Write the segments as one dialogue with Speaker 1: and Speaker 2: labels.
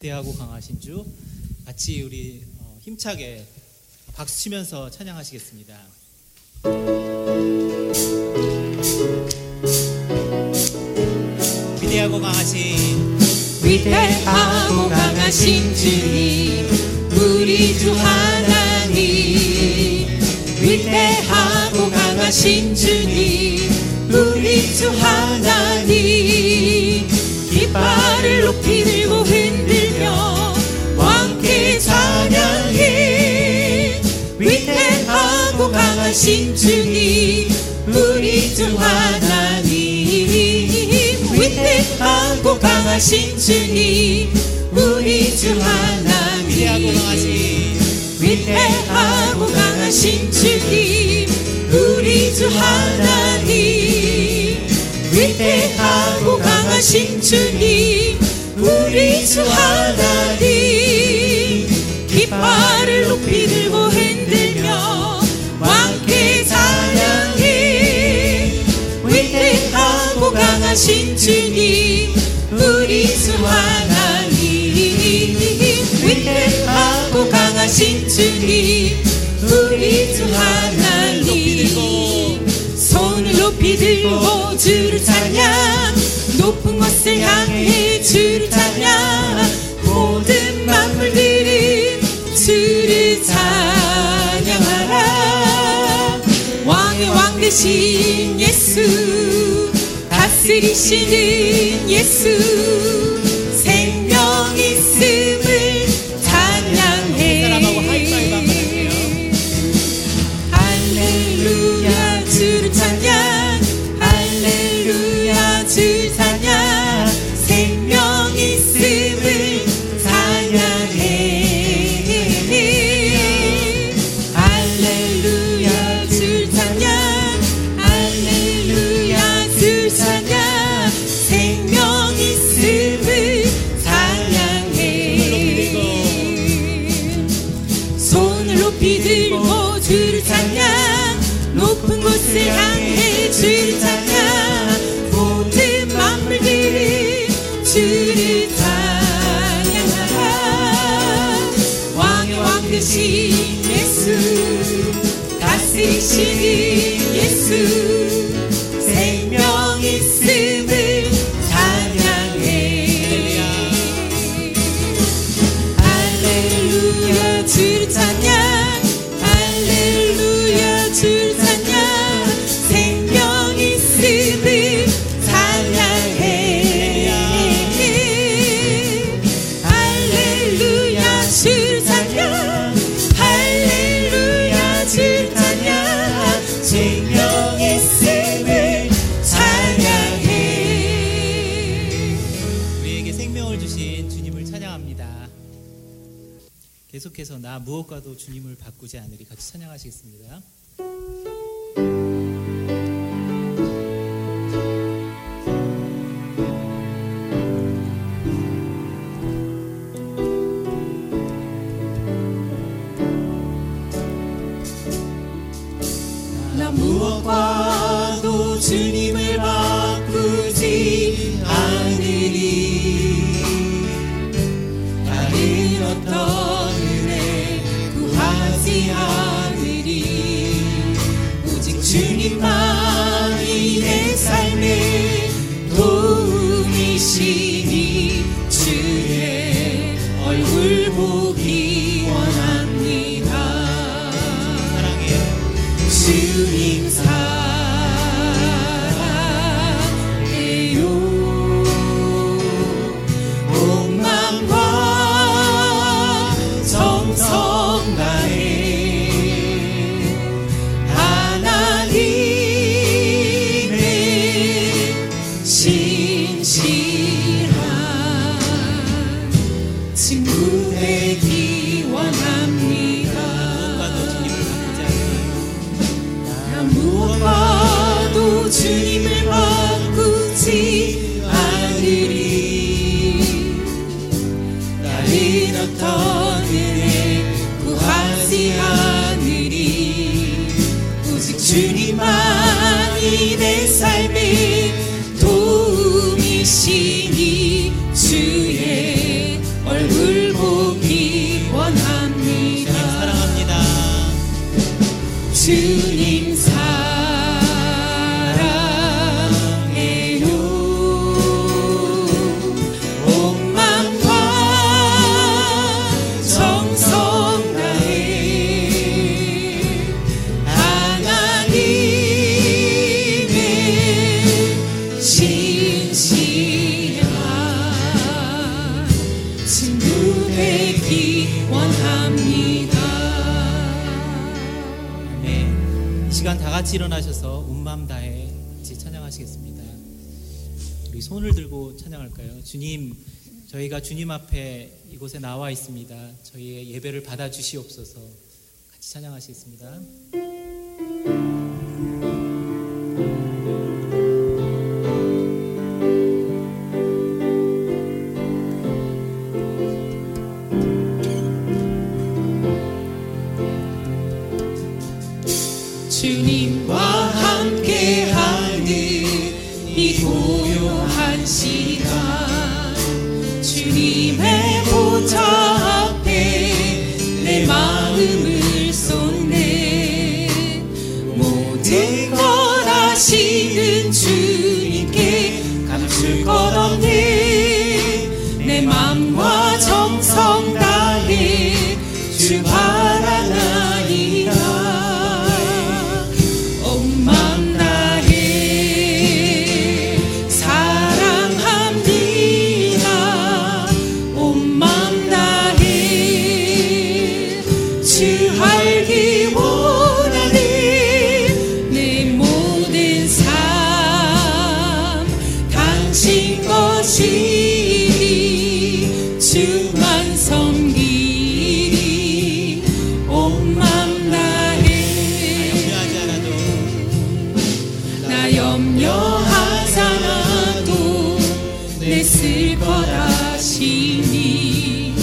Speaker 1: 대하고 강하신 주 같이 우리 어, 힘차게 박수 치면서 찬양하시겠습니다. 위대하고 강하신
Speaker 2: 위대하고 강하신 주님 우리 주 하나님 위대하고 강하신 주님 우리 주 하나님 위대하고 강하신 주님 우리 주 하나님. 위대하고 강하신
Speaker 1: 위대하고 강하신
Speaker 2: 주님 우리 주 하나님. 위대하고 강하신 주님 우리 주 하나님. 깃발을 높이 들고 흔들며 왕께 찬양해. 위대하고 강하신 주님 하나님 위대하고 강하신 주님 우리 주 하나님. 손을 높이 들고 주를 찬양 높은 곳을 향해 주를 찬양. 모든 만물들이 주를 찬양하라. 왕의 왕 되신 예수 다스리시는 예수 높이 들고 주를 찬양 높은 곳을 향해 주를 찬양 모든 만물들이 주를 찬양하라 왕의 왕 되신 예수 다스리시는 예수
Speaker 1: 계속해서 나 무엇과도 주님을 바꾸지 않으리 같이 찬양하시겠습니다.
Speaker 2: 나 무엇과도 주님 주님
Speaker 1: 사 주님을 바꾸지 않으리.
Speaker 2: 다른 어떤 은혜 구하지 않으리. 오직 주님만이 내 삶의 도움이시니 주의
Speaker 1: 같이 일어나셔서 온마음 다해 같이 찬양하시겠습니다. 우리 손을 들고 찬양할까요? 주님, 저희가 주님 앞에 이곳에 나와 있습니다. 저희의 예배를 받아 주시옵소서. 같이 찬양하시겠습니다.
Speaker 2: 이 고요한 시간. 주님의 보좌 앞에 내 마음을 쏟네. 모든 것 아시는 주님께 감출 것 모시니 주만 섬기니 온맘 다해 나 염려하지 않아도 내 슬퍼 다시니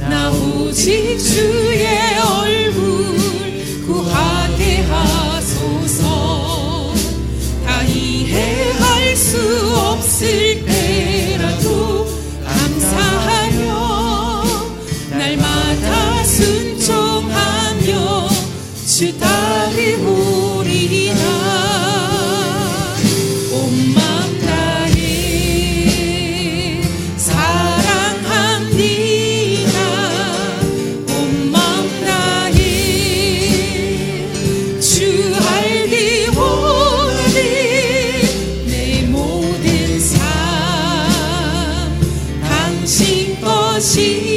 Speaker 2: 나 오직 주의
Speaker 1: 얼굴
Speaker 2: 구하게 하소서 다 이해할 수 없을 ti.